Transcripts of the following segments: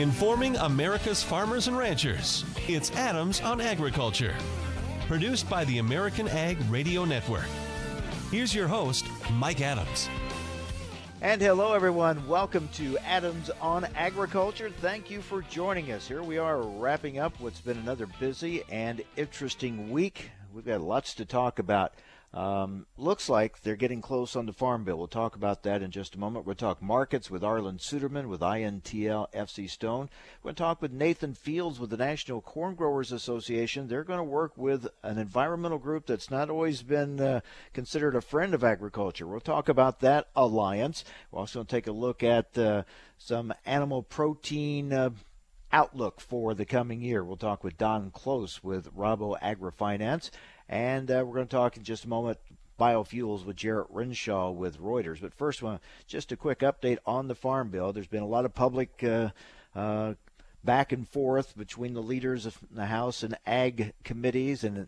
informing America's farmers and ranchers. It's Adams on Agriculture, produced by the American Ag Radio Network. Here's your host, Mike Adams. And hello, everyone. Welcome to Adams on Agriculture. Thank you for joining us. Here we are wrapping up what's been another busy and interesting week. We've got lots to talk about. Um, looks like they're getting close on the farm bill. We'll talk about that in just a moment. We'll talk markets with Arlan Suderman with INTL FC Stone. We'll talk with Nathan Fields with the National Corn Growers Association. They're going to work with an environmental group that's not always been uh, considered a friend of agriculture. We'll talk about that alliance. We're also going to take a look at uh, some animal protein. Uh, outlook for the coming year. We'll talk with Don Close with Rabo AgriFinance. And uh, we're going to talk in just a moment biofuels with Jarrett Renshaw with Reuters. But first, one, just a quick update on the Farm Bill. There's been a lot of public uh, uh, back and forth between the leaders of the House and Ag committees, and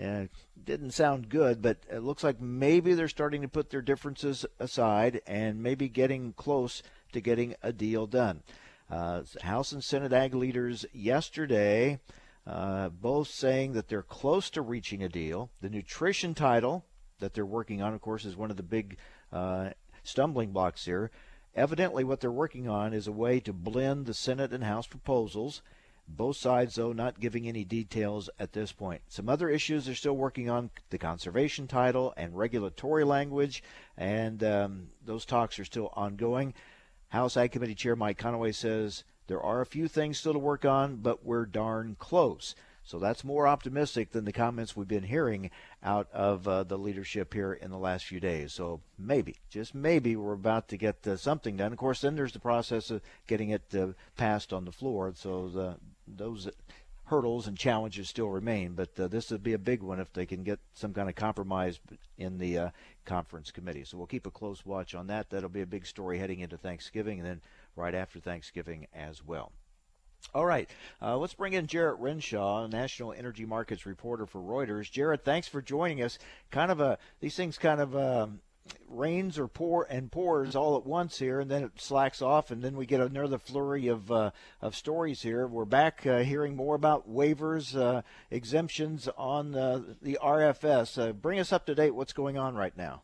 uh, didn't sound good. But it looks like maybe they're starting to put their differences aside and maybe getting close to getting a deal done. Uh, House and Senate Ag leaders yesterday uh, both saying that they're close to reaching a deal. The nutrition title that they're working on, of course, is one of the big uh, stumbling blocks here. Evidently, what they're working on is a way to blend the Senate and House proposals. Both sides, though, not giving any details at this point. Some other issues they're still working on the conservation title and regulatory language, and um, those talks are still ongoing. House Ag Committee Chair Mike Conaway says there are a few things still to work on, but we're darn close. So that's more optimistic than the comments we've been hearing out of uh, the leadership here in the last few days. So maybe, just maybe, we're about to get uh, something done. Of course, then there's the process of getting it uh, passed on the floor. So the, those hurdles and challenges still remain. But uh, this would be a big one if they can get some kind of compromise in the uh, conference committee. So we'll keep a close watch on that. That'll be a big story heading into Thanksgiving, and then right after Thanksgiving as well. All right, uh, let's bring in Jarrett Renshaw, National Energy Markets reporter for Reuters. Jarrett, thanks for joining us. Kind of a these things kind of um, rains or pour and pours all at once here, and then it slacks off, and then we get another flurry of uh, of stories here. We're back uh, hearing more about waivers, uh, exemptions on uh, the RFS. Uh, bring us up to date. What's going on right now?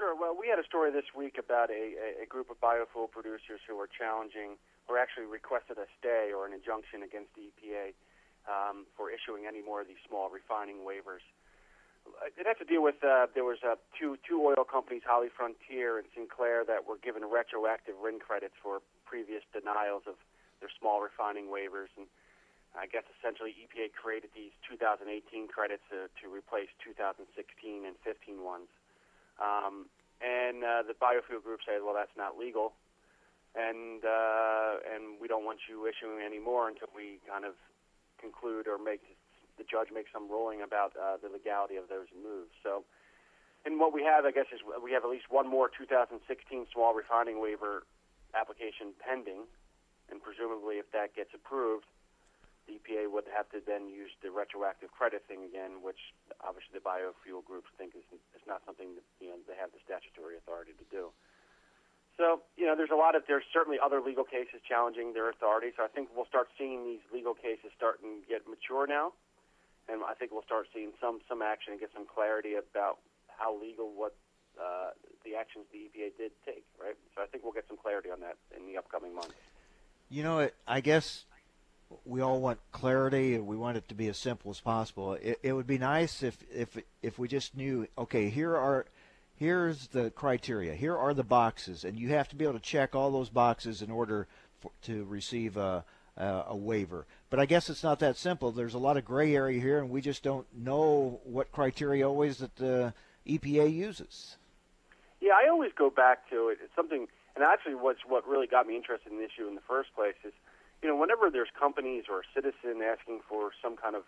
Sure. Well, we had a story this week about a, a group of biofuel producers who are challenging, or actually requested a stay or an injunction against the EPA um, for issuing any more of these small refining waivers. It had to deal with uh, there was uh, two two oil companies, HollyFrontier and Sinclair, that were given retroactive RIN credits for previous denials of their small refining waivers, and I guess essentially EPA created these 2018 credits to, to replace 2016 and 15 ones. Um, and uh, the biofuel group said, well, that's not legal, and uh, and we don't want you issuing any more until we kind of conclude or make the judge make some ruling about uh, the legality of those moves. So, and what we have, I guess, is we have at least one more 2016 small refining waiver application pending, and presumably, if that gets approved, EPA would have to then use the retroactive credit thing again, which obviously the biofuel groups think is, is not something that you know they have the statutory authority to do. So you know, there's a lot of there's certainly other legal cases challenging their authority. So I think we'll start seeing these legal cases starting to get mature now, and I think we'll start seeing some some action and get some clarity about how legal what uh, the actions the EPA did take. Right. So I think we'll get some clarity on that in the upcoming months. You know, I guess we all want clarity and we want it to be as simple as possible. It, it would be nice if, if if we just knew, okay, here are here's the criteria, here are the boxes, and you have to be able to check all those boxes in order for, to receive a, a, a waiver. But I guess it's not that simple. There's a lot of gray area here, and we just don't know what criteria always that the EPA uses. Yeah, I always go back to it. It's something, and actually, what's what really got me interested in the issue in the first place is you know, whenever there's companies or a citizen asking for some kind of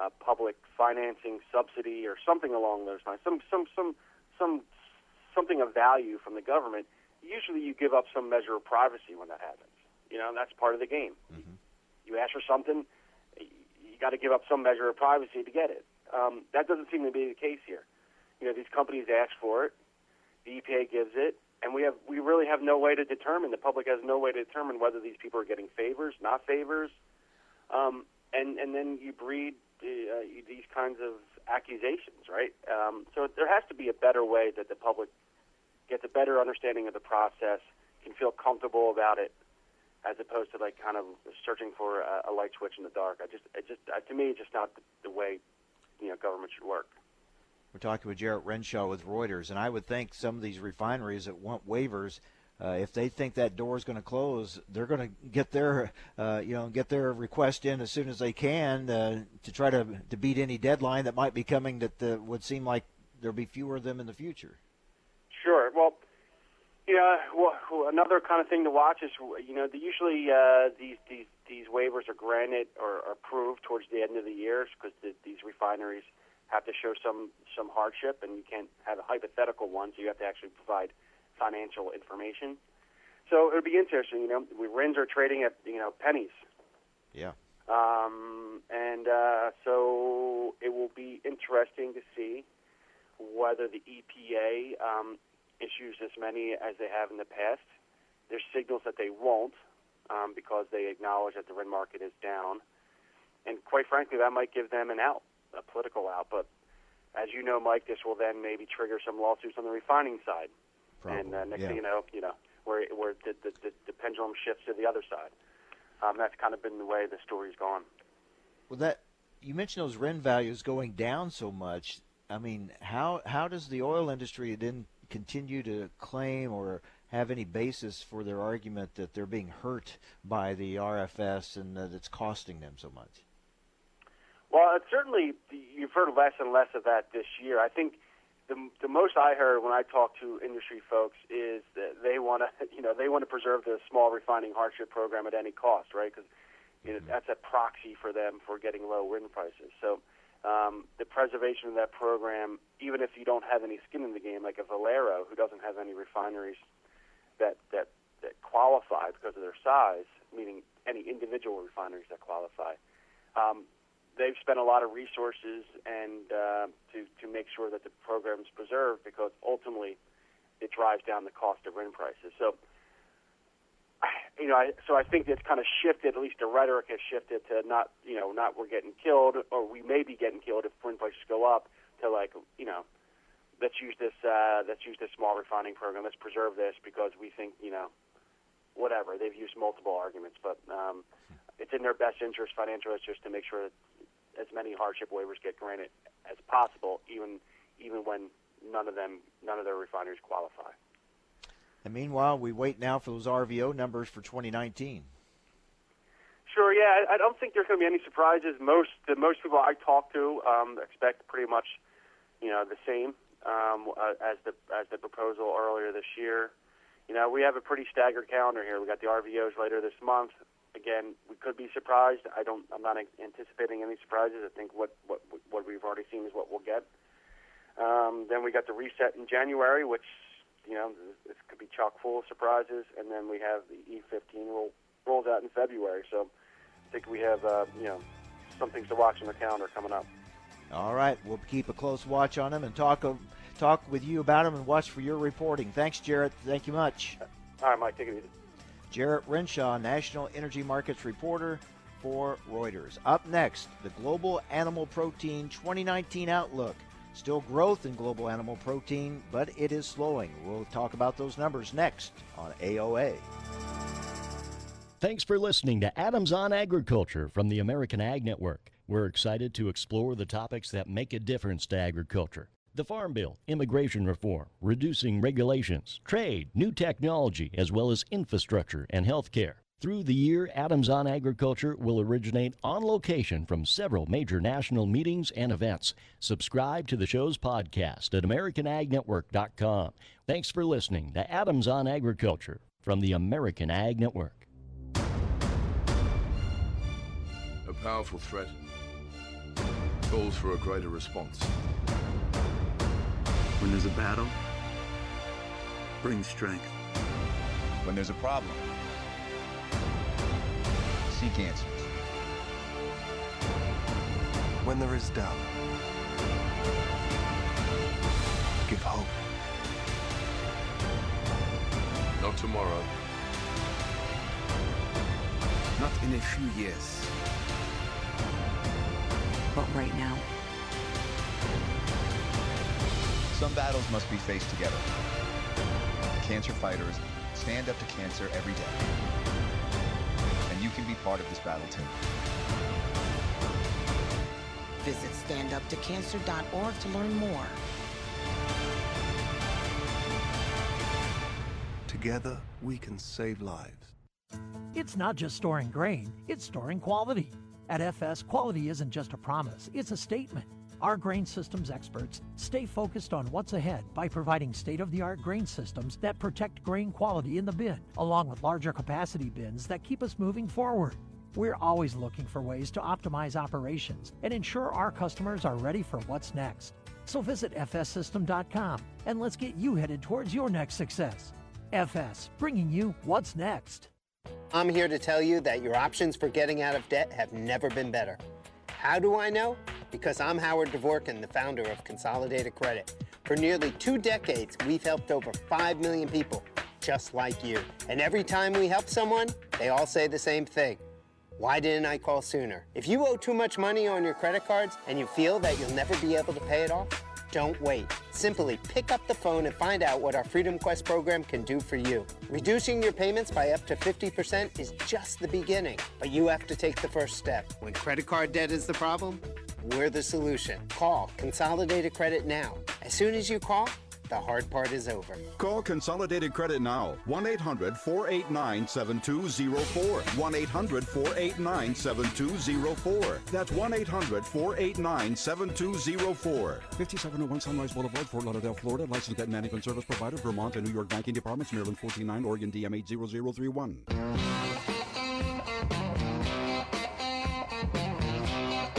uh, public financing subsidy or something along those lines, some some some some something of value from the government, usually you give up some measure of privacy when that happens. You know, and that's part of the game. Mm-hmm. You ask for something, you got to give up some measure of privacy to get it. Um, that doesn't seem to be the case here. You know, these companies ask for it, the EPA gives it, and we have we really have no way to determine. The public has no way to determine whether these people are getting favors, not favors, um, and and then you breed uh, these kinds of accusations, right? Um, so there has to be a better way that the public gets a better understanding of the process, can feel comfortable about it, as opposed to like kind of searching for a, a light switch in the dark. I just, it just uh, to me, it's just not the, the way you know government should work. We're talking with Jarrett Renshaw with Reuters, and I would think some of these refineries that want waivers uh, if they think that door is going to close, they're going to get their, uh, you know, get their request in as soon as they can uh, to try to to beat any deadline that might be coming. That the, would seem like there'll be fewer of them in the future. Sure. Well, know, well, another kind of thing to watch is, you know, the, usually uh, these these these waivers are granted or approved towards the end of the year because the, these refineries have to show some some hardship, and you can't have a hypothetical one, so you have to actually provide financial information. So it would be interesting. You know, we RINs are trading at you know pennies. Yeah. Um, and uh, so it will be interesting to see whether the EPA um, issues as many as they have in the past. There's signals that they won't um, because they acknowledge that the RIN market is down. And quite frankly, that might give them an out, a political out. But as you know, Mike, this will then maybe trigger some lawsuits on the refining side. Probably. And uh, next yeah. thing you know, you know, where where the, the, the, the pendulum shifts to the other side. Um, that's kind of been the way the story's gone. Well, that you mentioned those RIN values going down so much. I mean, how how does the oil industry then continue to claim or have any basis for their argument that they're being hurt by the RFS and that it's costing them so much? Well, it's certainly you've heard less and less of that this year. I think the the most I heard when I talked to industry folks is that they want to you know they want to preserve the small refining hardship program at any cost, right? Because you know, that's a proxy for them for getting low RIN prices. So um, the preservation of that program, even if you don't have any skin in the game, like a Valero who doesn't have any refineries that that that qualify because of their size, meaning any individual refineries that qualify. Um, they've spent a lot of resources and uh, to to make sure that the program is preserved because ultimately it drives down the cost of RIN prices. So, you know, I, so I think it's kind of shifted. At least the rhetoric has shifted to not you know not we're getting killed or we may be getting killed if RIN prices go up to like you know let's use this uh, let's use this small refining program. Let's preserve this because we think you know whatever they've used multiple arguments, but um, it's in their best interest, financial interest, to make sure that as many hardship waivers get granted as possible, even even when none of them, none of their refineries qualify. And meanwhile, we wait now for those RVO numbers for 2019. Sure. Yeah, I, I don't think there's going to be any surprises. Most the most people I talk to um, expect pretty much, you know, the same um, uh, as the as the proposal earlier this year. You know, we have a pretty staggered calendar here. We got the RVOs later this month again, we could be surprised. I don't. I'm not anticipating any surprises. I think what what what we've already seen is what we'll get. Um, then we got the reset in January, which you know this could be chock full of surprises, and then we have the E15 roll, rolls out in February. So I think we have uh, you know some things to watch on the calendar coming up. All right, we'll keep a close watch on them and talk talk with you about them and watch for your reporting. Thanks, Jarrett. Thank you much. All right, Mike. Take it easy. Jarrett Renshaw, National Energy Markets Reporter for Reuters. Up next, the Global Animal Protein 2019 Outlook. Still growth in global animal protein, but it is slowing. We'll talk about those numbers next on AOA. Thanks for listening to Adams on Agriculture from the American Ag Network. We're excited to explore the topics that make a difference to agriculture the Farm Bill, immigration reform, reducing regulations, trade, new technology, as well as infrastructure and health care. Through the year, Adams on Agriculture will originate on location from several major national meetings and events. Subscribe to the show's podcast at AmericanAgNetwork.com. Thanks for listening to Adams on Agriculture from the American Ag Network. A powerful threat calls for a greater response. When there's a battle, bring strength. When there's a problem, seek answers. When there is doubt, give hope. Not tomorrow. Not in a few years. But right now. Some battles must be faced together. Cancer fighters stand up to cancer every day. And you can be part of this battle too. Visit standuptocancer.org to learn more. Together, we can save lives. It's not just storing grain, it's storing quality. At FS, quality isn't just a promise, it's a statement. Our grain systems experts stay focused on what's ahead by providing state of the art grain systems that protect grain quality in the bin, along with larger capacity bins that keep us moving forward. We're always looking for ways to optimize operations and ensure our customers are ready for what's next. So visit fssystem.com and let's get you headed towards your next success. FS, bringing you what's next. I'm here to tell you that your options for getting out of debt have never been better. How do I know? Because I'm Howard Dvorkin, the founder of Consolidated Credit. For nearly two decades, we've helped over 5 million people just like you. And every time we help someone, they all say the same thing. Why didn't I call sooner? If you owe too much money on your credit cards and you feel that you'll never be able to pay it off, don't wait. Simply pick up the phone and find out what our Freedom Quest program can do for you. Reducing your payments by up to 50% is just the beginning, but you have to take the first step. When credit card debt is the problem, we're the solution. Call Consolidated Credit now. As soon as you call, the hard part is over. Call Consolidated Credit now. 1 800 489 7204. 1 800 489 7204. That's 1 800 489 7204. 5701 Sunrise Boulevard, Fort Lauderdale, Florida. Licensed debt management service provider, Vermont and New York banking departments, Maryland 149, Oregon DM 80031.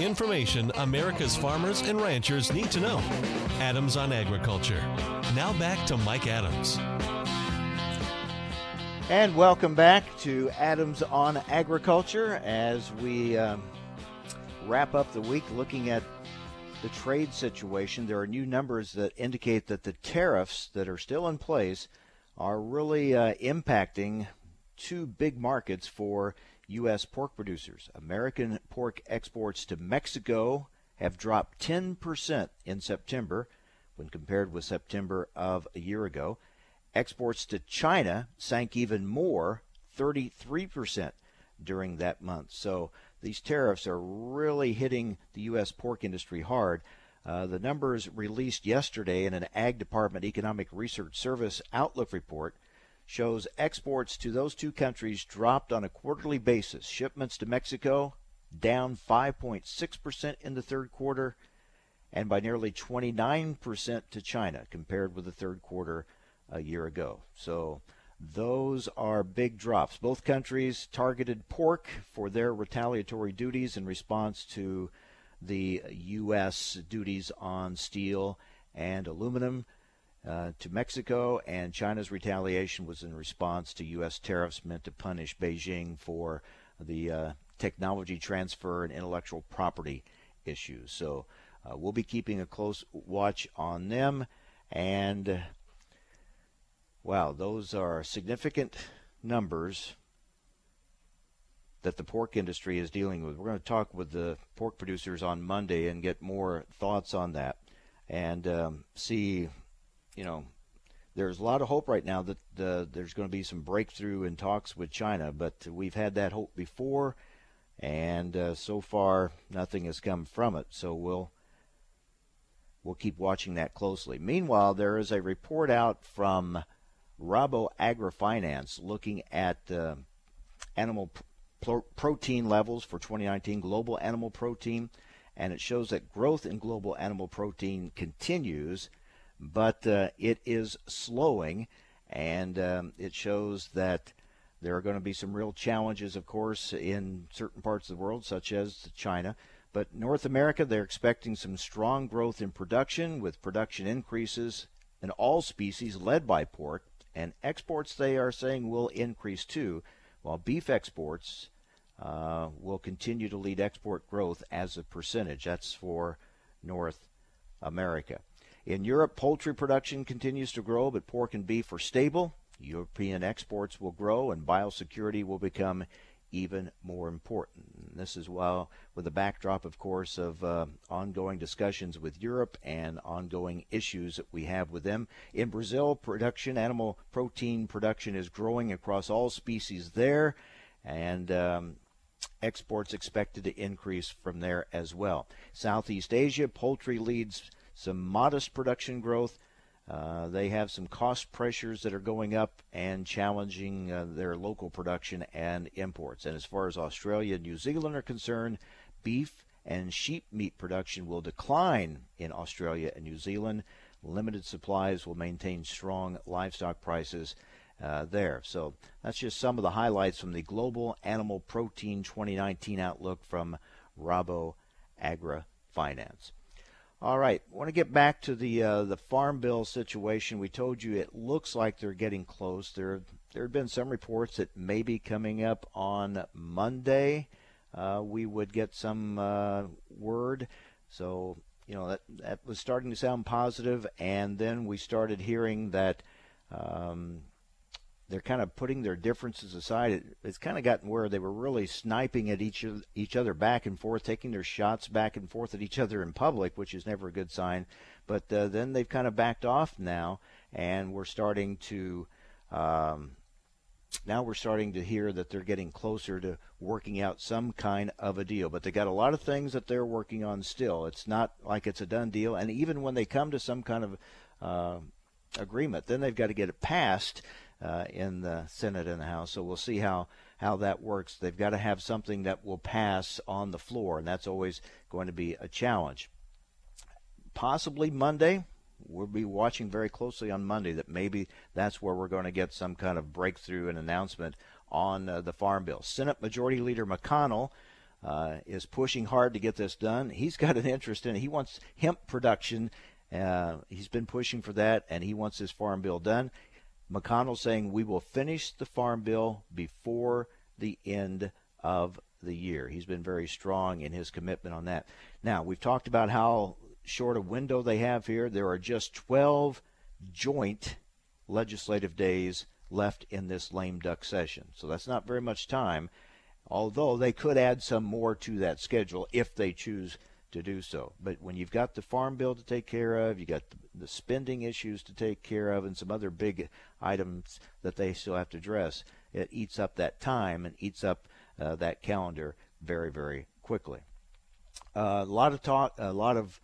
Information America's farmers and ranchers need to know. Adams on Agriculture. Now back to Mike Adams. And welcome back to Adams on Agriculture as we um, wrap up the week looking at the trade situation. There are new numbers that indicate that the tariffs that are still in place are really uh, impacting two big markets for U.S. pork producers. American pork exports to Mexico have dropped 10% in September when compared with September of a year ago. Exports to China sank even more, 33% during that month. So these tariffs are really hitting the U.S. pork industry hard. Uh, the numbers released yesterday in an Ag Department Economic Research Service Outlook report shows exports to those two countries dropped on a quarterly basis. Shipments to Mexico down 5.6% in the third quarter and by nearly 29% to China compared with the third quarter a year ago. So those are big drops. Both countries targeted pork for their retaliatory duties in response to the U.S. duties on steel and aluminum. Uh, to Mexico, and China's retaliation was in response to U.S. tariffs meant to punish Beijing for the uh, technology transfer and intellectual property issues. So uh, we'll be keeping a close watch on them. And wow, those are significant numbers that the pork industry is dealing with. We're going to talk with the pork producers on Monday and get more thoughts on that and um, see you know, there's a lot of hope right now that uh, there's going to be some breakthrough in talks with China, but we've had that hope before, and uh, so far nothing has come from it. So we'll we'll keep watching that closely. Meanwhile, there is a report out from Rabo AgriFinance looking at uh, animal pr- protein levels for 2019, global animal protein, and it shows that growth in global animal protein continues but uh, it is slowing, and um, it shows that there are going to be some real challenges, of course, in certain parts of the world, such as China. But North America, they're expecting some strong growth in production, with production increases in all species led by pork, and exports, they are saying, will increase too, while beef exports uh, will continue to lead export growth as a percentage. That's for North America. In Europe, poultry production continues to grow, but pork and beef are stable. European exports will grow and biosecurity will become even more important. This is well with the backdrop, of course, of uh, ongoing discussions with Europe and ongoing issues that we have with them. In Brazil, production, animal protein production is growing across all species there, and um, exports expected to increase from there as well. Southeast Asia, poultry leads some modest production growth. Uh, they have some cost pressures that are going up and challenging uh, their local production and imports. And as far as Australia and New Zealand are concerned, beef and sheep meat production will decline in Australia and New Zealand. Limited supplies will maintain strong livestock prices uh, there. So that's just some of the highlights from the Global Animal Protein 2019 outlook from Rabo Agri Finance. All right, I want to get back to the uh, the farm bill situation. We told you it looks like they're getting close. There there have been some reports that maybe coming up on Monday uh, we would get some uh, word. So you know that that was starting to sound positive, and then we started hearing that. Um, they're kind of putting their differences aside. It, it's kind of gotten where they were really sniping at each each other back and forth, taking their shots back and forth at each other in public, which is never a good sign. But uh, then they've kind of backed off now, and we're starting to. Um, now we're starting to hear that they're getting closer to working out some kind of a deal. But they got a lot of things that they're working on still. It's not like it's a done deal. And even when they come to some kind of uh, agreement, then they've got to get it passed uh, in the Senate and the House. So we'll see how how that works. They've got to have something that will pass on the floor, and that's always going to be a challenge. Possibly Monday. We'll be watching very closely on Monday that maybe that's where we're going to get some kind of breakthrough and announcement on uh, the Farm Bill. Senate Majority Leader McConnell uh, is pushing hard to get this done. He's got an interest in it. He wants hemp production. Uh, he's been pushing for that, and he wants this farm bill done. McConnell saying we will finish the farm bill before the end of the year. He's been very strong in his commitment on that. Now, we've talked about how short a window they have here. There are just 12 joint legislative days left in this lame duck session. So that's not very much time, although they could add some more to that schedule if they choose to do so. But when you've got the farm bill to take care of, you got the, spending issues to take care of, and some other big items that they still have to address, it eats up that time and eats up uh, that calendar very, very quickly. Uh, a lot of talk, a lot of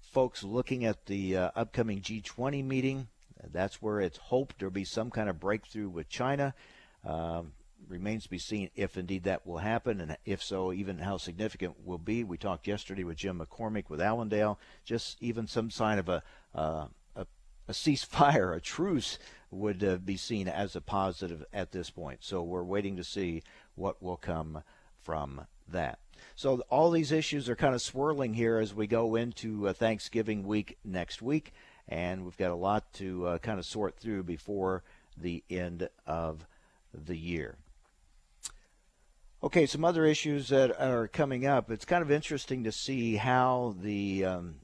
folks looking at the uh, upcoming G20 meeting. That's where it's hoped there'll be some kind of breakthrough with China. Um, remains to be seen if indeed that will happen, and if so, even how significant will be. We talked yesterday with Jim McCormick with Allendale, just even some sign of a uh, a, a, ceasefire, a truce would uh, be seen as a positive at this point. So we're waiting to see what will come from that. So all these issues are kind of swirling here as we go into uh, Thanksgiving week next week, and we've got a lot to uh, kind of sort through before the end of the year. Okay, some other issues that are coming up. It's kind of interesting to see how the um,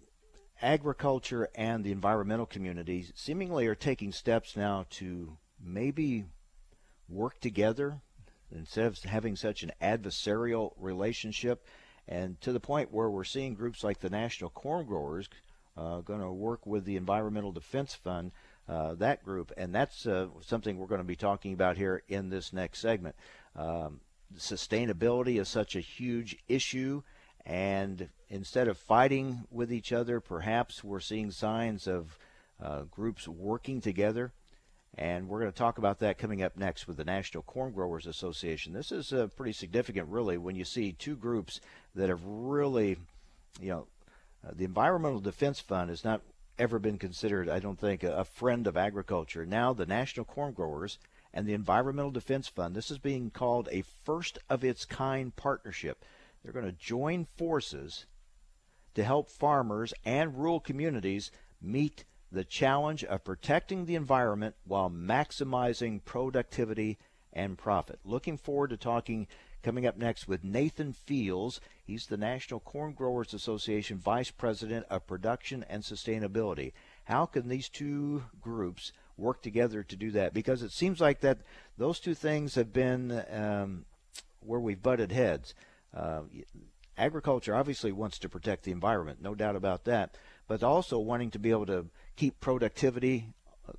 agriculture and the environmental communities seemingly are taking steps now to maybe work together instead of having such an adversarial relationship, and to the point where we're seeing groups like the National Corn Growers uh, going to work with the Environmental Defense Fund. Uh, that group, and that's uh, something we're going to be talking about here in this next segment. Um, sustainability is such a huge issue. And instead of fighting with each other, perhaps we're seeing signs of uh, groups working together. And we're going to talk about that coming up next with the National Corn Growers Association. This is uh, pretty significant, really, when you see two groups that have really, you know, uh, the Environmental Defense Fund is not ever been considered, I don't think, a, friend of agriculture. Now, the National Corn Growers and the Environmental Defense Fund. This is being called a first of its kind partnership. They're going to join forces to help farmers and rural communities meet the challenge of protecting the environment while maximizing productivity and profit. Looking forward to talking coming up next with Nathan Fields. He's the National Corn Growers Association Vice President of Production and Sustainability. How can these two groups work together to do that? Because it seems like that those two things have been um, where we've butted heads. Uh, agriculture obviously wants to protect the environment, no doubt about that, but also wanting to be able to keep productivity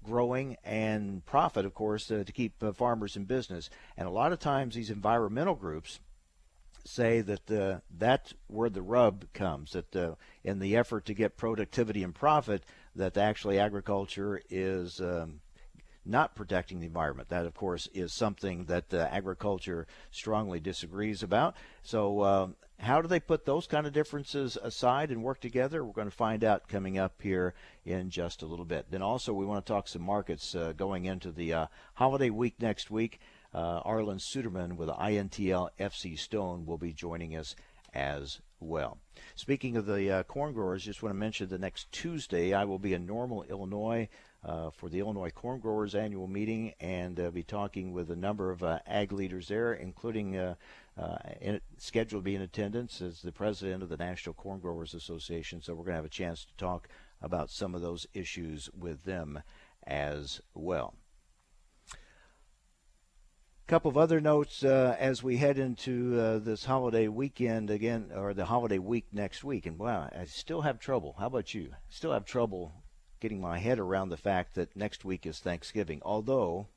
growing and profit, of course, uh, to keep uh, farmers in business. And a lot of times, these environmental groups say that uh, that's where the rub comes. That uh, in the effort to get productivity and profit, that actually agriculture is um, not protecting the environment. That, of course, is something that uh, agriculture strongly disagrees about. So, uh, how do they put those kind of differences aside and work together? We're going to find out coming up here in just a little bit. Then, also, we want to talk some markets uh, going into the uh, holiday week next week. Uh, Arlan Suderman with INTL FC Stone will be joining us as well. Speaking of the uh, corn growers, just want to mention the next Tuesday I will be in Normal, Illinois uh, for the Illinois Corn Growers annual meeting and uh, be talking with a number of uh, ag leaders there, including uh, uh, in, scheduled to be in attendance as the president of the National Corn Growers Association. So we're going to have a chance to talk about some of those issues with them as well. A couple of other notes uh, as we head into this holiday weekend again, or the holiday week next week. And wow, I still have trouble. How about you? Still have trouble getting my head around the fact that next week is Thanksgiving. Although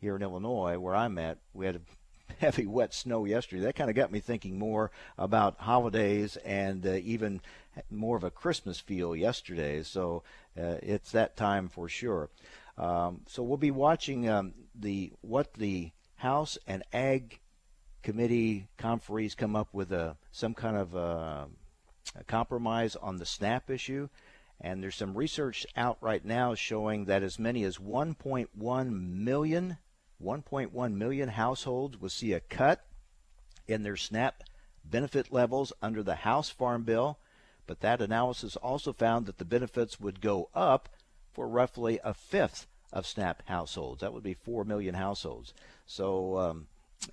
here in Illinois, where I'm at, we had a heavy wet snow yesterday. That kind of got me thinking more about holidays and uh, even more of a Christmas feel yesterday. So uh, it's that time for sure. Um, so we'll be watching um, the what the House and Ag Committee conferees come up with a some kind of a, a compromise on the SNAP issue. And there's some research out right now showing that as many as 1.1 million, 1.1 million households will see a cut in their SNAP benefit levels under the House Farm Bill. But that analysis also found that the benefits would go up for roughly a fifth of SNAP households. That would be 4 million households. So, um,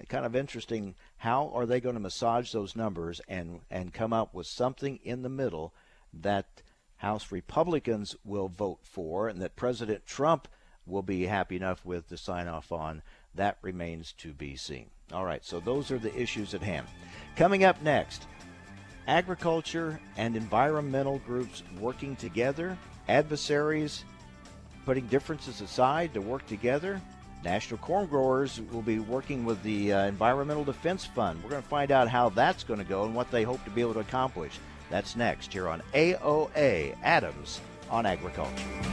kind of interesting. How are they going to massage those numbers and, and come up with something in the middle that House Republicans will vote for and that President Trump will be happy enough with to sign off on, that remains to be seen. All right, so those are the issues at hand. Coming up next, agriculture and environmental groups working together, adversaries putting differences aside to work together. National Corn Growers will be working with the uh, Environmental Defense Fund. We're going to find out how that's going to go and what they hope to be able to accomplish. That's next here on AOA Adams on Agriculture.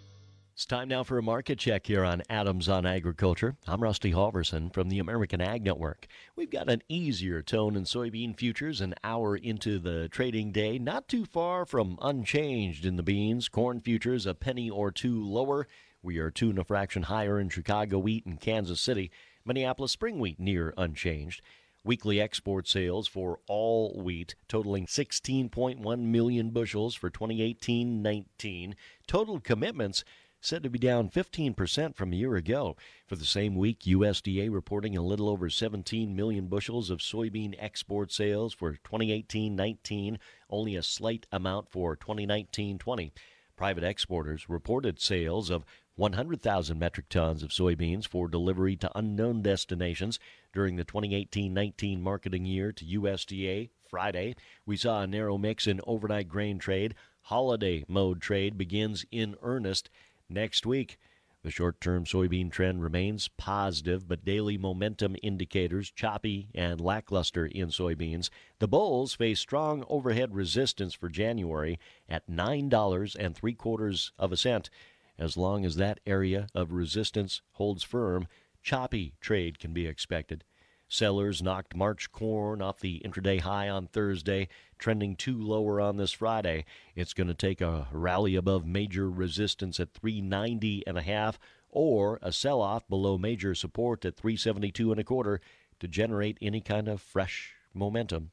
It's time now for a market check here on Adams on Agriculture. I'm Rusty Halverson from the American Ag Network. We've got an easier tone in soybean futures an hour into the trading day, not too far from unchanged in the beans. Corn futures a penny or two lower. We are two and a fraction higher in Chicago wheat and Kansas City. Minneapolis spring wheat near unchanged. Weekly export sales for all wheat totaling 16.1 million bushels for 2018 19. Total commitments said to be down 15% from a year ago. For the same week, USDA reporting a little over 17 million bushels of soybean export sales for 2018 19, only a slight amount for 2019 20. Private exporters reported sales of 100,000 metric tons of soybeans for delivery to unknown destinations during the 2018 19 marketing year to USDA. Friday, we saw a narrow mix in overnight grain trade. Holiday mode trade begins in earnest next week. The short term soybean trend remains positive, but daily momentum indicators choppy and lackluster in soybeans. The bulls face strong overhead resistance for January at $9 and three quarters of a cent. As long as that area of resistance holds firm, choppy trade can be expected. Sellers knocked March corn off the intraday high on Thursday, trending two lower on this Friday. It's going to take a rally above major resistance at 390 and a half or a sell-off below major support at 372 and a quarter to generate any kind of fresh momentum.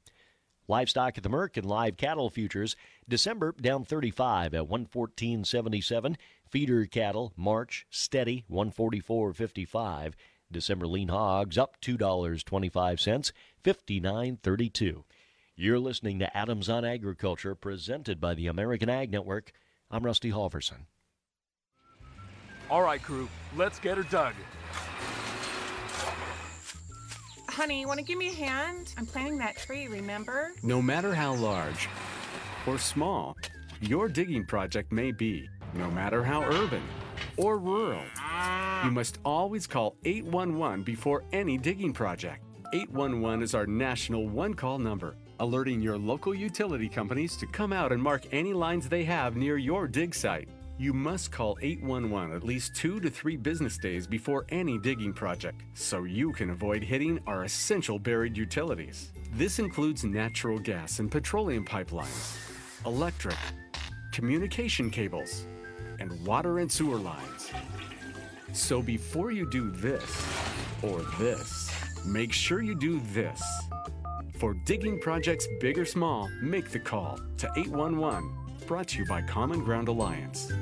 Livestock at the Merc and live cattle futures December down 35 at 114.77. Feeder cattle March steady 144.55. December lean hogs up $2.25, 59.32. You're listening to Adams on Agriculture, presented by the American Ag Network. I'm Rusty Halverson. All right, crew, let's get her dug. Honey, want to give me a hand? I'm planting that tree, remember? No matter how large or small your digging project may be, no matter how urban or rural, you must always call 811 before any digging project. 811 is our national one call number, alerting your local utility companies to come out and mark any lines they have near your dig site. You must call 811 at least two to three business days before any digging project so you can avoid hitting our essential buried utilities. This includes natural gas and petroleum pipelines, electric, communication cables, and water and sewer lines. So before you do this or this, make sure you do this. For digging projects big or small, make the call to 811. Brought to you by Common Ground Alliance.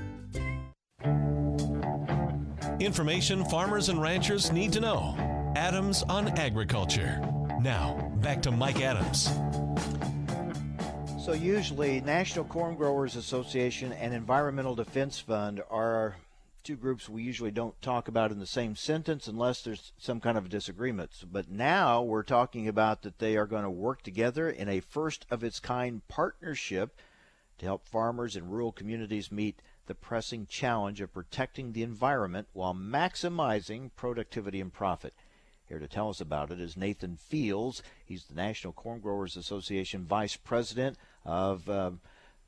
Information farmers and ranchers need to know. Adams on Agriculture. Now, back to Mike Adams. So, usually, National Corn Growers Association and Environmental Defense Fund are two groups we usually don't talk about in the same sentence unless there's some kind of disagreement. But now we're talking about that they are going to work together in a first of its kind partnership to help farmers in rural communities meet the pressing challenge of protecting the environment while maximizing productivity and profit. Here to tell us about it is Nathan Fields. He's the National Corn Growers Association Vice President of uh,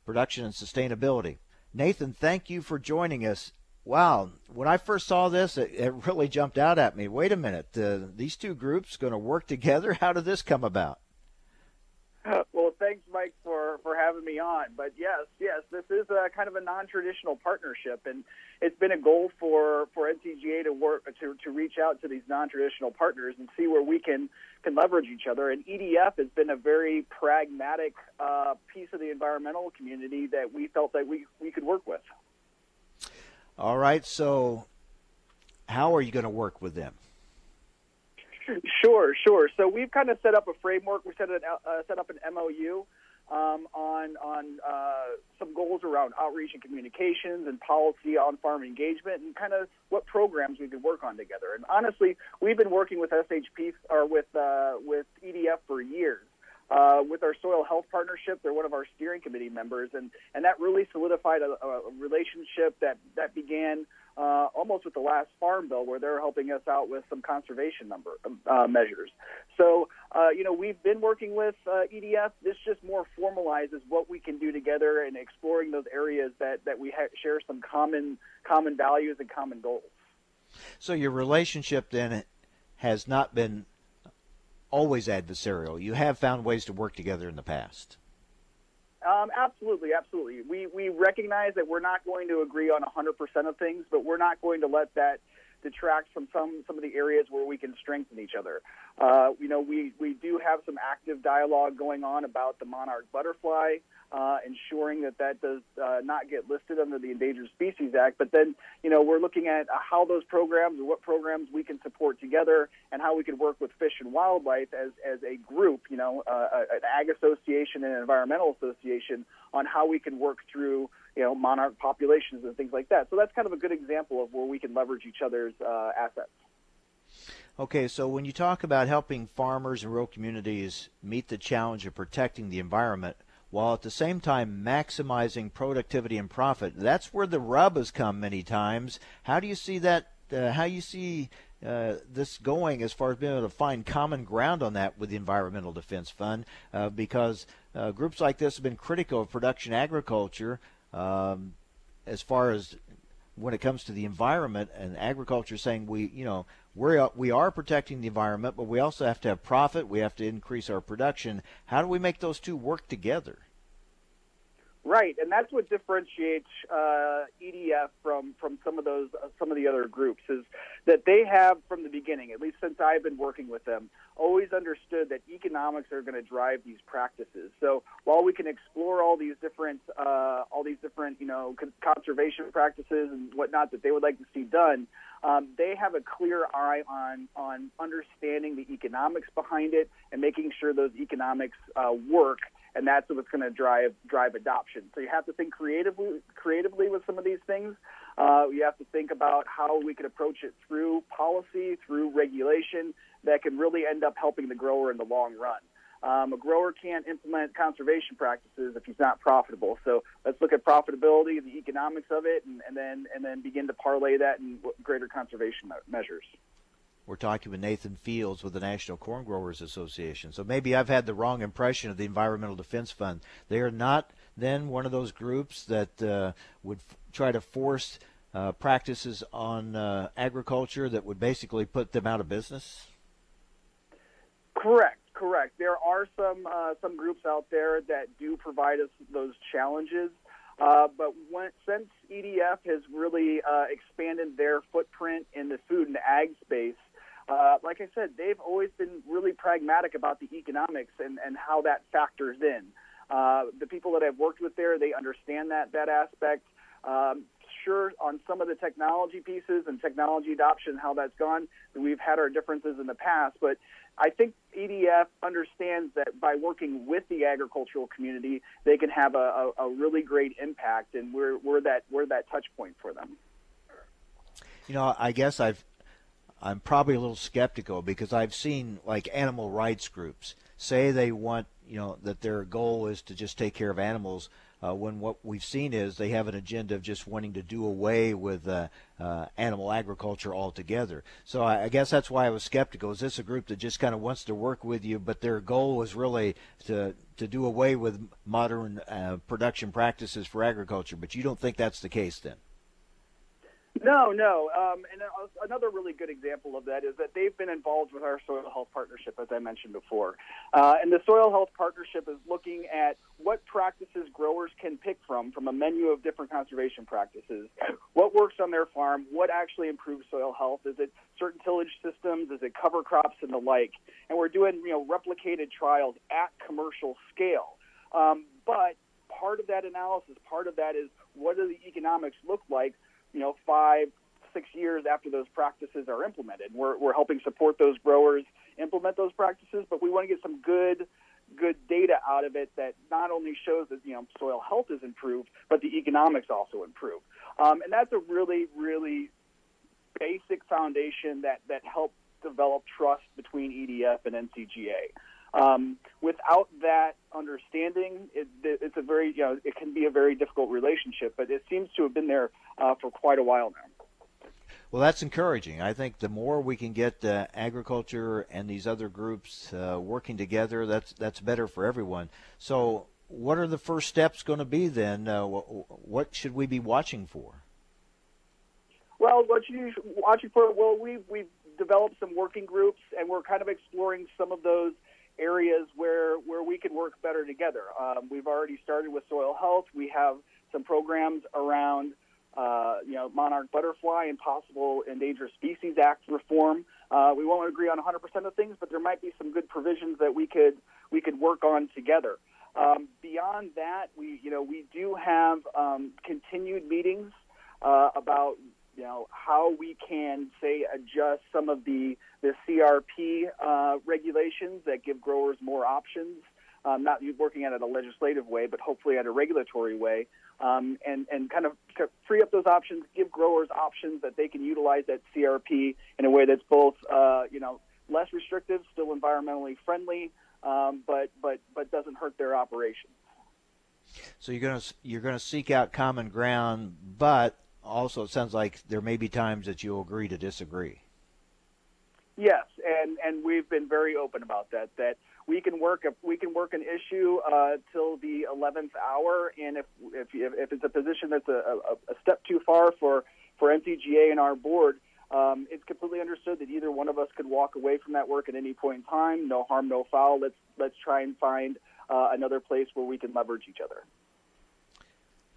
Production and Sustainability. Nathan, thank you for joining us. Wow, when I first saw this, it, it really jumped out at me. Wait a minute, uh, these two groups going to work together? How did this come about? well, thanks, Mike, for for having me on. But yes, yes, this is a kind of a non-traditional partnership, and it's been a goal for for NCGA to work to to reach out to these non-traditional partners and see where we can can leverage each other. And EDF has been a very pragmatic uh, piece of the environmental community that we felt that we we could work with. All right, so how are you going to work with them? Sure, sure. So we've kind of set up a framework. We set, it, uh, set up an MOU um, on on uh, some goals around outreach and communications and policy on farm engagement and kind of what programs we could work on together. And honestly, we've been working with SHP or with uh, with EDF for years. Uh, with our soil health partnership, they're one of our steering committee members, and, and that really solidified a, a relationship that, that began uh, almost with the last farm bill, where they're helping us out with some conservation number uh, measures. So, uh, you know, we've been working with uh, EDF. This just more formalizes what we can do together and exploring those areas that that we ha- share some common common values and common goals. So, your relationship then has not been always adversarial. You have found ways to work together in the past. Um, absolutely, absolutely. We we recognize that we're not going to agree on 100% of things, but we're not going to let that detract from some some of the areas where we can strengthen each other. Uh, you know, we we do have some active dialogue going on about the monarch butterfly uh, ensuring that that does uh, not get listed under the Endangered Species Act. But then, you know, we're looking at how those programs what programs we can support together and how we can work with fish and wildlife as, as a group, you know, uh, an ag association and an environmental association on how we can work through you know monarch populations and things like that. So that's kind of a good example of where we can leverage each other's uh, assets. Okay, so when you talk about helping farmers and rural communities meet the challenge of protecting the environment while at the same time maximizing productivity and profit, that's where the rub has come many times. How do you see that? Uh, how you see uh, this going as far as being able to find common ground on that with the Environmental Defense Fund? Uh, because uh, groups like this have been critical of production agriculture um, as far as when it comes to the environment and agriculture saying we you know we're we are protecting the environment but we also have to have profit. We have to increase our production. How do we make those two work together? Right, and that's what differentiates uh, EDF from from some of those uh, some of the other groups is that they have from the beginning, at least since I've been working with them, always understood that economics are going to drive these practices. So while we can explore all these different uh, all these different you know conservation practices and whatnot that they would like to see done, um, they have a clear eye on on understanding the economics behind it and making sure those economics uh, work and that's what's going to drive drive adoption. So you have to think creatively creatively with some of these things. Uh, you have to think about how we can approach it through policy, through regulation that can really end up helping the grower in the long run. Um, a grower can't implement conservation practices if he's not profitable. So let's look at profitability, the economics of it, and, and then and then begin to parlay that in greater conservation measures. We're talking with Nathan Fields with the National Corn Growers Association. So maybe I've had the wrong impression of the Environmental Defense Fund. They are not then one of those groups that uh, would f- try to force uh, practices on uh, agriculture that would basically put them out of business. Correct. Correct. There are some uh, some groups out there that do provide us those challenges. Uh, but when, since EDF has really uh, expanded their footprint in the food and ag space, uh, like I said, they've always been really pragmatic about the economics and, and how that factors in. Uh, the people that I've worked with there, they understand that that aspect. Um, sure, on some of the technology pieces and technology adoption, how that's gone, we've had our differences in the past. But I think EDF understands that by working with the agricultural community, they can have a, a, a really great impact, and we're, we're that we're that touch point for them. You know, I guess I've I'm probably a little skeptical because I've seen like animal rights groups say they want, you know, that their goal is to just take care of animals. Uh, when what we've seen is they have an agenda of just wanting to do away with uh, uh, animal agriculture altogether. So I, I, guess that's why I was skeptical. Is this a group that just kind of wants to work with you, but their goal was really to to do away with modern uh, production practices for agriculture? But you don't think that's the case then? No, no. Um, and another really good example of that is that they've been involved with our soil health partnership, as I mentioned before. Uh, and the soil health partnership is looking at what practices growers can pick from from a menu of different conservation practices. What works on their farm? What actually improves soil health? Is it certain tillage systems? Is it cover crops and the like? And we're doing you know replicated trials at commercial scale. Um, but part of that analysis, part of that is what do the economics look like you know, five, six years after those practices are implemented. We're, we're helping support those growers implement those practices, but we want to get some good good data out of it that not only shows that you know soil health is improved, but the economics also improve. Um, and that's a really, really basic foundation that that helps develop trust between EDF and NCGA. Um, without that understanding, it, it's a very, you know, it can be a very difficult relationship. But it seems to have been there uh, for quite a while now. Well, that's encouraging. I think the more we can get uh, agriculture and these other groups uh, working together, that's that's better for everyone. So, what are the first steps going to be then? Uh, what should we be watching for? Well, what you watching for? Well, we've we've developed some working groups, and we're kind of exploring some of those areas where where we could work better together. Um, we've already started with soil health. We have some programs around uh, you know monarch butterfly and possible Endangered Species Act reform. Uh, we won't agree on 100% of things, but there might be some good provisions that we could we could work on together. Um, beyond that, we you know we do have um, continued meetings uh, about you know how we can say adjust some of the the CRP uh, regulations that give growers more options um, not working at it a legislative way, but hopefully at a regulatory way, um, and and kind of free up those options, give growers options that they can utilize that CRP in a way that's both uh, you know less restrictive, still environmentally friendly, um, but but but doesn't hurt their operations. So you're gonna you're gonna seek out common ground, but also it sounds like there may be times that you'll agree to disagree. Yes, and and we've been very open about that. That we can work we can work an issue uh, till the eleventh hour, and if if if it's a position that's a, a, a step too far for for NCGA and our board, um, it's completely understood that either one of us could walk away from that work at any point in time. No harm, no foul. Let's let's try and find uh, another place where we can leverage each other.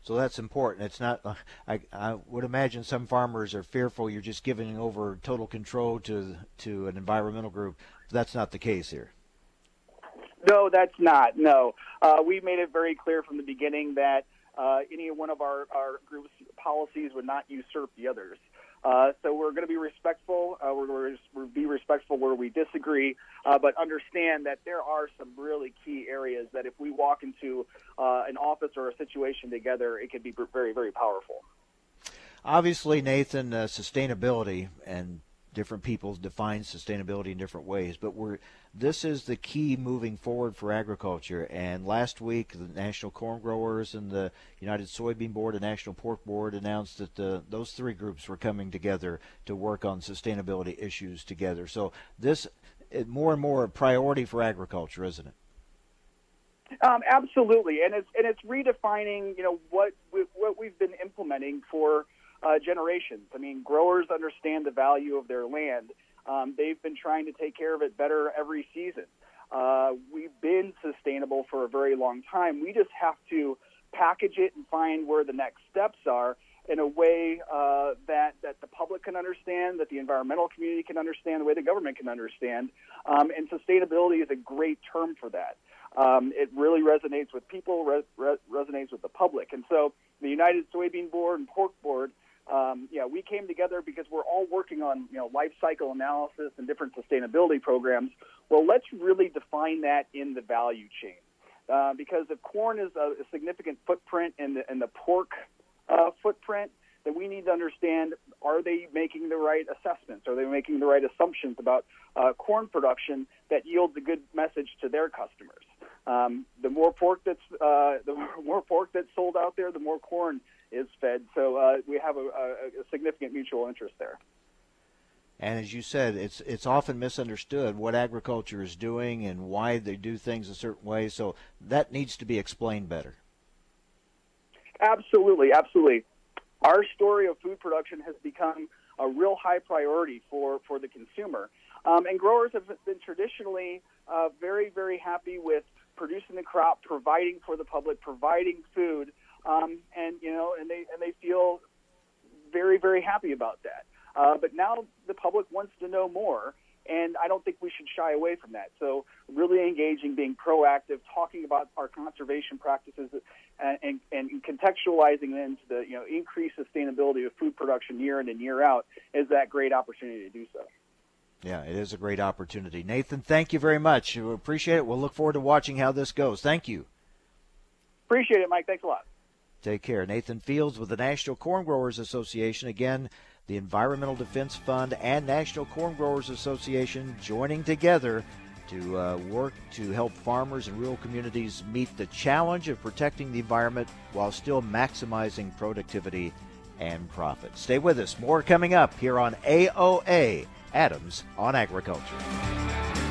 So that's important. It's not. Uh, I, I would imagine some farmers are fearful you're just giving over total control to to an environmental group. That's not the case here. No, that's not. No, uh, we made it very clear from the beginning that uh, any one of our, our group's policies would not usurp the others. Uh, so we're going to be respectful. Uh, we're going to be respectful where we disagree, uh, but understand that there are some really key areas that if we walk into uh, an office or a situation together, it could be very, very powerful. Obviously, Nathan, uh, sustainability and different people define sustainability in different ways, but we're this is the key moving forward for agriculture. And last week, the National Corn Growers and the United Soybean Board and National Pork Board announced that the, those three groups were coming together to work on sustainability issues together. So this is more and more a priority for agriculture, isn't it? Um, absolutely, and it's and it's redefining, you know, what we, what we've been implementing for uh, generations. I mean, growers understand the value of their land. Um, they've been trying to take care of it better every season. Uh, we've been sustainable for a very long time. We just have to package it and find where the next steps are in a way uh, that that the public can understand, that the environmental community can understand, the way the government can understand. Um, and sustainability is a great term for that. Um, it really resonates with people, re- re- resonates with the public, and so the United Soybean Board and Pork Board um, yeah, we came together because we're all working on you know life cycle analysis and different sustainability programs. Well, let's really define that in the value chain, uh, because if corn is a, a significant footprint in the in the pork uh, footprint, then we need to understand: are they making the right assessments? Are they making the right assumptions about uh, corn production that yields a good message to their customers? Um, the more pork that's uh, the more pork that's sold out there, the more corn is fed. So uh, we have a, a, a significant mutual interest there. And as you said, it's it's often misunderstood what agriculture is doing and why they do things a certain way. So that needs to be explained better. Absolutely, absolutely. Our story of food production has become a real high priority for, for the consumer. Um, and growers have been traditionally uh, very, very happy with producing the crop, providing for the public, providing food um, and you know, and they and they feel very very happy about that. Uh, but now the public wants to know more, and I don't think we should shy away from that. So really engaging, being proactive, talking about our conservation practices, and, and, and contextualizing them to the you know increased sustainability of food production year in and year out is that great opportunity to do so. Yeah, it is a great opportunity. Nathan, thank you very much. We appreciate it. We'll look forward to watching how this goes. Thank you. Appreciate it, Mike. Thanks a lot. Take care. Nathan Fields with the National Corn Growers Association. Again, the Environmental Defense Fund and National Corn Growers Association joining together to uh, work to help farmers and rural communities meet the challenge of protecting the environment while still maximizing productivity and profit. Stay with us. More coming up here on AOA Adams on Agriculture.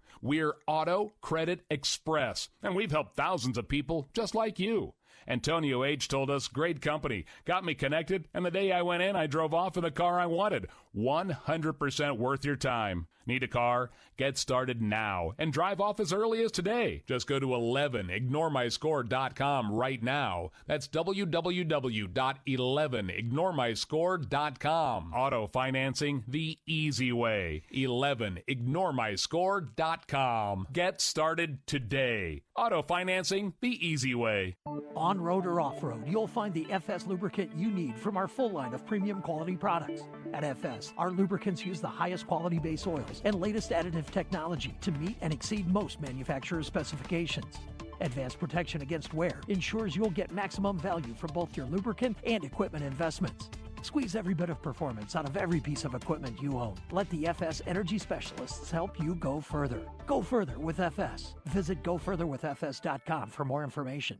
We're Auto Credit Express, and we've helped thousands of people just like you. Antonio H. told us, great company, got me connected, and the day I went in, I drove off in the car I wanted. 100% worth your time. Need a car? Get started now and drive off as early as today. Just go to 11ignoremyscore.com right now. That's www.11ignoremyscore.com. Auto financing the easy way. 11ignoremyscore.com. Get started today. Auto financing the easy way. On road or off road, you'll find the FS lubricant you need from our full line of premium quality products. At FS, our lubricants use the highest quality base and latest additive technology to meet and exceed most manufacturer specifications. Advanced protection against wear ensures you'll get maximum value from both your lubricant and equipment investments. Squeeze every bit of performance out of every piece of equipment you own. Let the FS Energy Specialists help you go further. Go further with FS. Visit gofurtherwithfs.com for more information.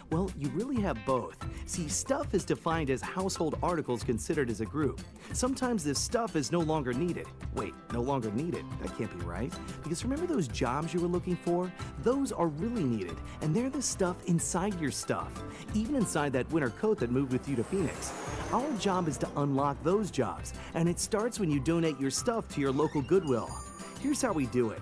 Well, you really have both. See, stuff is defined as household articles considered as a group. Sometimes this stuff is no longer needed. Wait, no longer needed? That can't be right. Because remember those jobs you were looking for? Those are really needed, and they're the stuff inside your stuff even inside that winter coat that moved with you to Phoenix. Our job is to unlock those jobs, and it starts when you donate your stuff to your local Goodwill. Here's how we do it.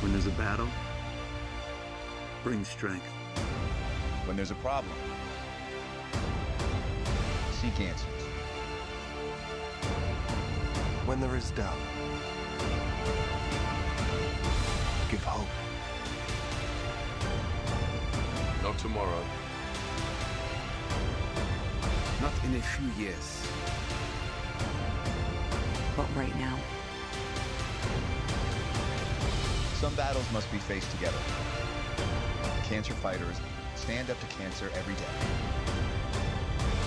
When there's a battle, bring strength. When there's a problem, seek answers. When there is doubt, give hope. Not tomorrow. Not in a few years but right now. Some battles must be faced together. Cancer fighters stand up to cancer every day.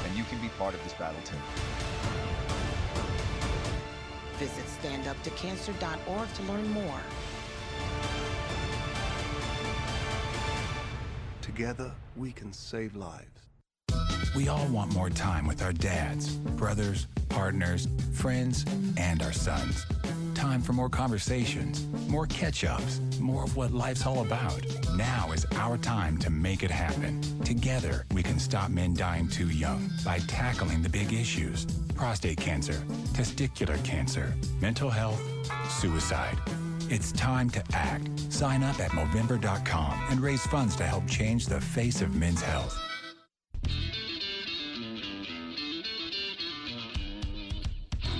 And you can be part of this battle too. Visit standuptocancer.org to learn more. Together, we can save lives. We all want more time with our dads, brothers, partners, friends, and our sons. Time for more conversations, more catch ups, more of what life's all about. Now is our time to make it happen. Together, we can stop men dying too young by tackling the big issues prostate cancer, testicular cancer, mental health, suicide. It's time to act. Sign up at Movember.com and raise funds to help change the face of men's health.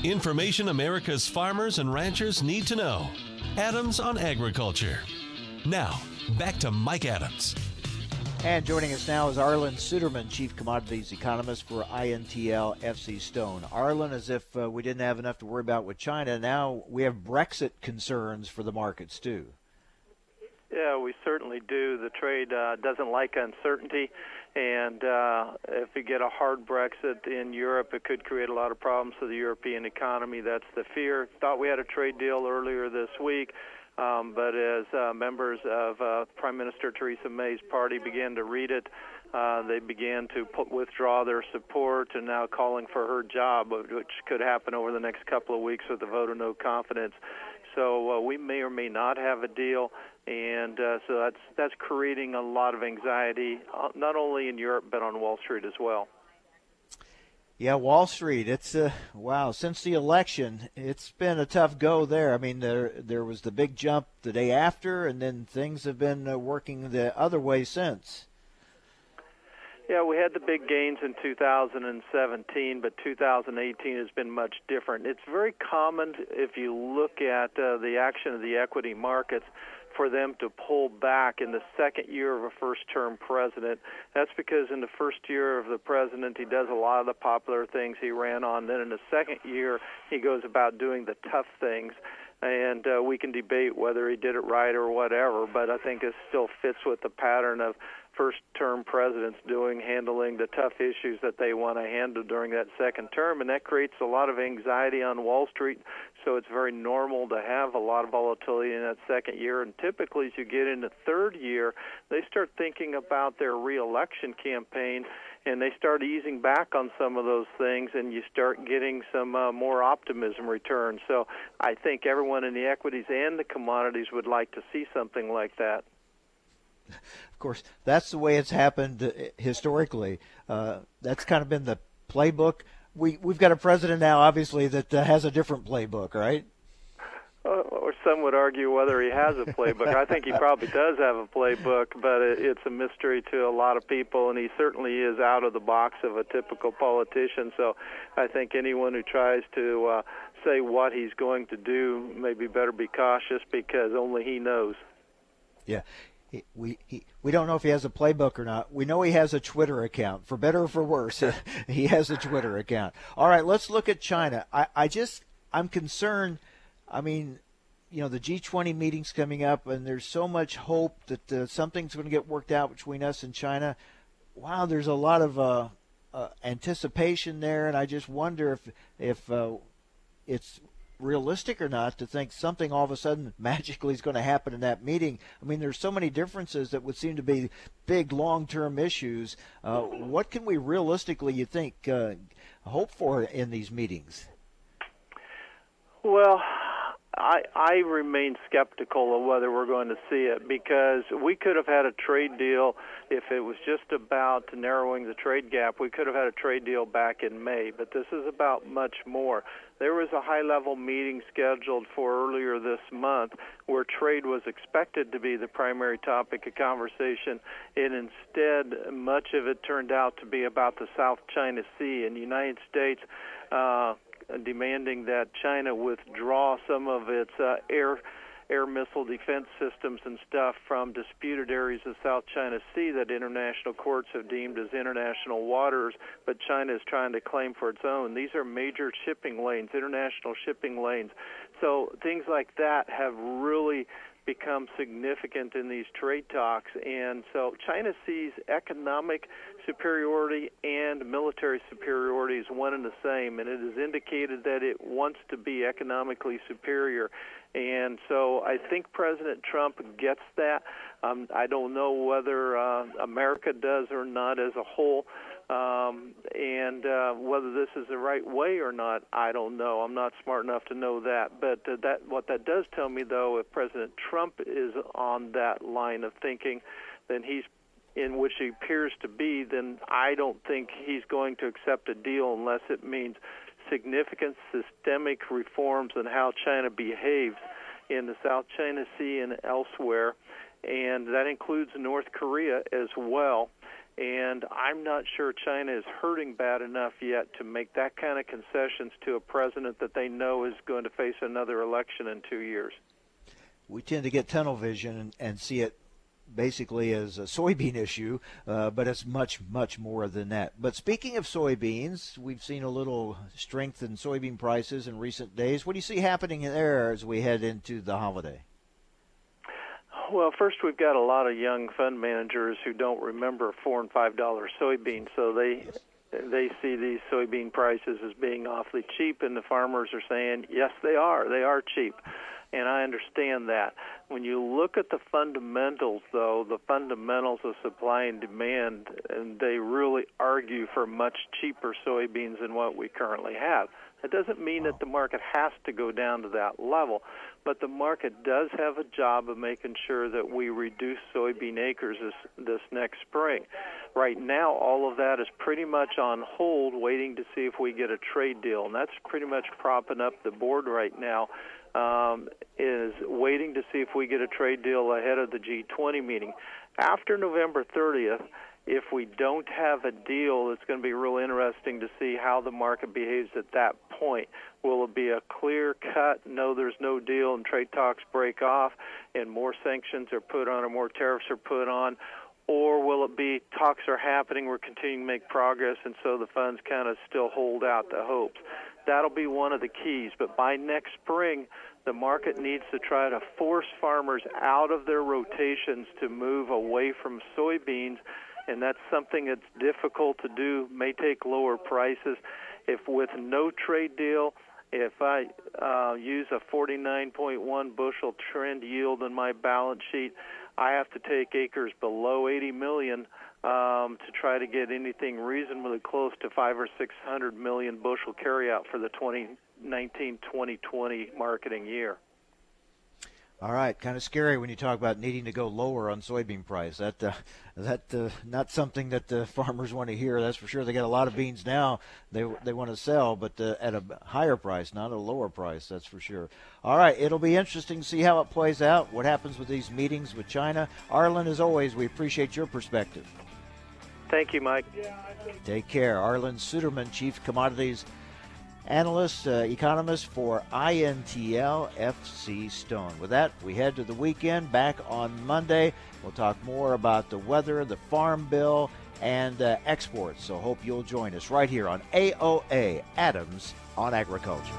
Information America's farmers and ranchers need to know. Adams on Agriculture. Now, back to Mike Adams. And joining us now is Arlan Suderman, Chief Commodities Economist for INTL FC Stone. Arlan, as if uh, we didn't have enough to worry about with China, now we have Brexit concerns for the markets too. Yeah, we certainly do. The trade uh, doesn't like uncertainty. And uh, if we get a hard Brexit in Europe, it could create a lot of problems for the European economy. That's the fear. Thought we had a trade deal earlier this week. Um, but as uh, members of uh, Prime Minister Theresa May's party began to read it, uh, they began to put, withdraw their support and now calling for her job, which could happen over the next couple of weeks with a vote of no confidence. So uh, we may or may not have a deal, and uh, so that's that's creating a lot of anxiety, uh, not only in Europe but on Wall Street as well. Yeah, Wall Street. It's uh, wow. Since the election, it's been a tough go there. I mean, there there was the big jump the day after, and then things have been uh, working the other way since. Yeah, we had the big gains in 2017, but 2018 has been much different. It's very common if you look at uh, the action of the equity markets for them to pull back in the second year of a first term president. That's because in the first year of the president, he does a lot of the popular things he ran on. Then in the second year, he goes about doing the tough things. And uh, we can debate whether he did it right or whatever, but I think it still fits with the pattern of first term presidents doing handling the tough issues that they want to handle during that second term and that creates a lot of anxiety on Wall Street. So it's very normal to have a lot of volatility in that second year. And typically as you get into third year they start thinking about their reelection campaign and they start easing back on some of those things and you start getting some uh, more optimism return. So I think everyone in the equities and the commodities would like to see something like that of course, that's the way it's happened uh, historically. Uh, that's kind of been the playbook. We we've got a president now, obviously, that uh, has a different playbook, right? Uh, or some would argue whether he has a playbook. I think he probably does have a playbook, but it, it's a mystery to a lot of people, and he certainly is out of the box of a typical politician. So I think anyone who tries to uh, say what he's going to do maybe better be cautious because only he knows. Yeah, we he, we don't know if he has a playbook or not. We know he has a Twitter account, for better or for worse. he has a Twitter account. All right, let's look at China. I, I just I'm concerned. I mean, you know, the G20 meeting's coming up, and there's so much hope that uh, something's going to get worked out between us and China. Wow, there's a lot of uh, uh, anticipation there, and I just wonder if if uh, it's realistic or not to think something all of a sudden magically is going to happen in that meeting. I mean, there's so many differences that would seem to be big long-term issues. Uh, what can we realistically, you think, uh, hope for in these meetings? Well, I, I remain skeptical of whether we're going to see it because we could have had a trade deal if it was just about narrowing the trade gap. We could have had a trade deal back in May, but this is about much more. There was a high level meeting scheduled for earlier this month where trade was expected to be the primary topic of conversation, and instead, much of it turned out to be about the South China Sea. and the United States, uh, demanding that China withdraw some of its uh, air air missile defense systems and stuff from disputed areas of South China Sea that international courts have deemed as international waters, but China is trying to claim for its own. These are major shipping lanes, international shipping lanes. So things like that have really become significant in these trade talks. And so China sees economic superiority and military superiority as one and the same, and it has indicated that it wants to be economically superior. And so I think President Trump gets that. Um, I don't know whether uh, America does or not as a whole. Um, and uh, whether this is the right way or not, I don't know. I'm not smart enough to know that. But uh, that what that does tell me, though, if President Trump is on that line of thinking, then he's in which he appears to be, then I don't think he's going to accept a deal unless it means significant systemic reforms in how China behaves in the South China Sea and elsewhere, and that includes North Korea as well. And I'm not sure China is hurting bad enough yet to make that kind of concessions to a president that they know is going to face another election in two years. We tend to get tunnel vision and, see it basically as a soybean issue, uh, but it's much, much more than that. But speaking of soybeans, we've seen a little strength in soybean prices in recent days. What do you see happening there as we head into the holiday? Well, first we've got a lot of young fund managers who don't remember four and five dollar soybeans, so they they see these soybean prices as being awfully cheap, and the farmers are saying, yes, they are. They are cheap. And I understand that. When you look at the fundamentals, though, the fundamentals of supply and demand, and they really argue for much cheaper soybeans than what we currently have. That doesn't mean that the market has to go down to that level, but the market does have a job of making sure that we reduce soybean acres this, this next spring. Right now, all of that is pretty much on hold, waiting to see if we get a trade deal, and that's pretty much propping up the board right now. Um, is waiting to see if we get a trade deal ahead of the G20 meeting. After November 30th, if we don't have a deal, it's going to be real interesting to see how the market behaves at that point. Will it be a clear cut, no, there's no deal, and trade talks break off, and more sanctions are put on, or more tariffs are put on? Or will it be talks are happening, we're continuing to make progress, and so the funds kind of still hold out the hopes? That'll be one of the keys. But by next spring, the market needs to try to force farmers out of their rotations to move away from soybeans and that's something that's difficult to do. May take lower prices. If with no trade deal, if I uh, use a 49.1 bushel trend yield in my balance sheet, I have to take acres below 80 million um, to try to get anything reasonably close to five or six hundred million bushel carryout for the 2019-2020 marketing year. All right, kind of scary when you talk about needing to go lower on soybean price. That uh, that uh, not something that the farmers want to hear. That's for sure. They got a lot of beans now. They they want to sell, but uh, at a higher price, not a lower price. That's for sure. All right, it'll be interesting to see how it plays out. What happens with these meetings with China? Arlan, as always, we appreciate your perspective. Thank you, Mike. Take care, Arlan Suderman, Chief Commodities analyst, uh, economist for INTL FC Stone. With that, we head to the weekend. Back on Monday, we'll talk more about the weather, the farm bill, and uh, exports. So hope you'll join us right here on AOA Adams on Agriculture.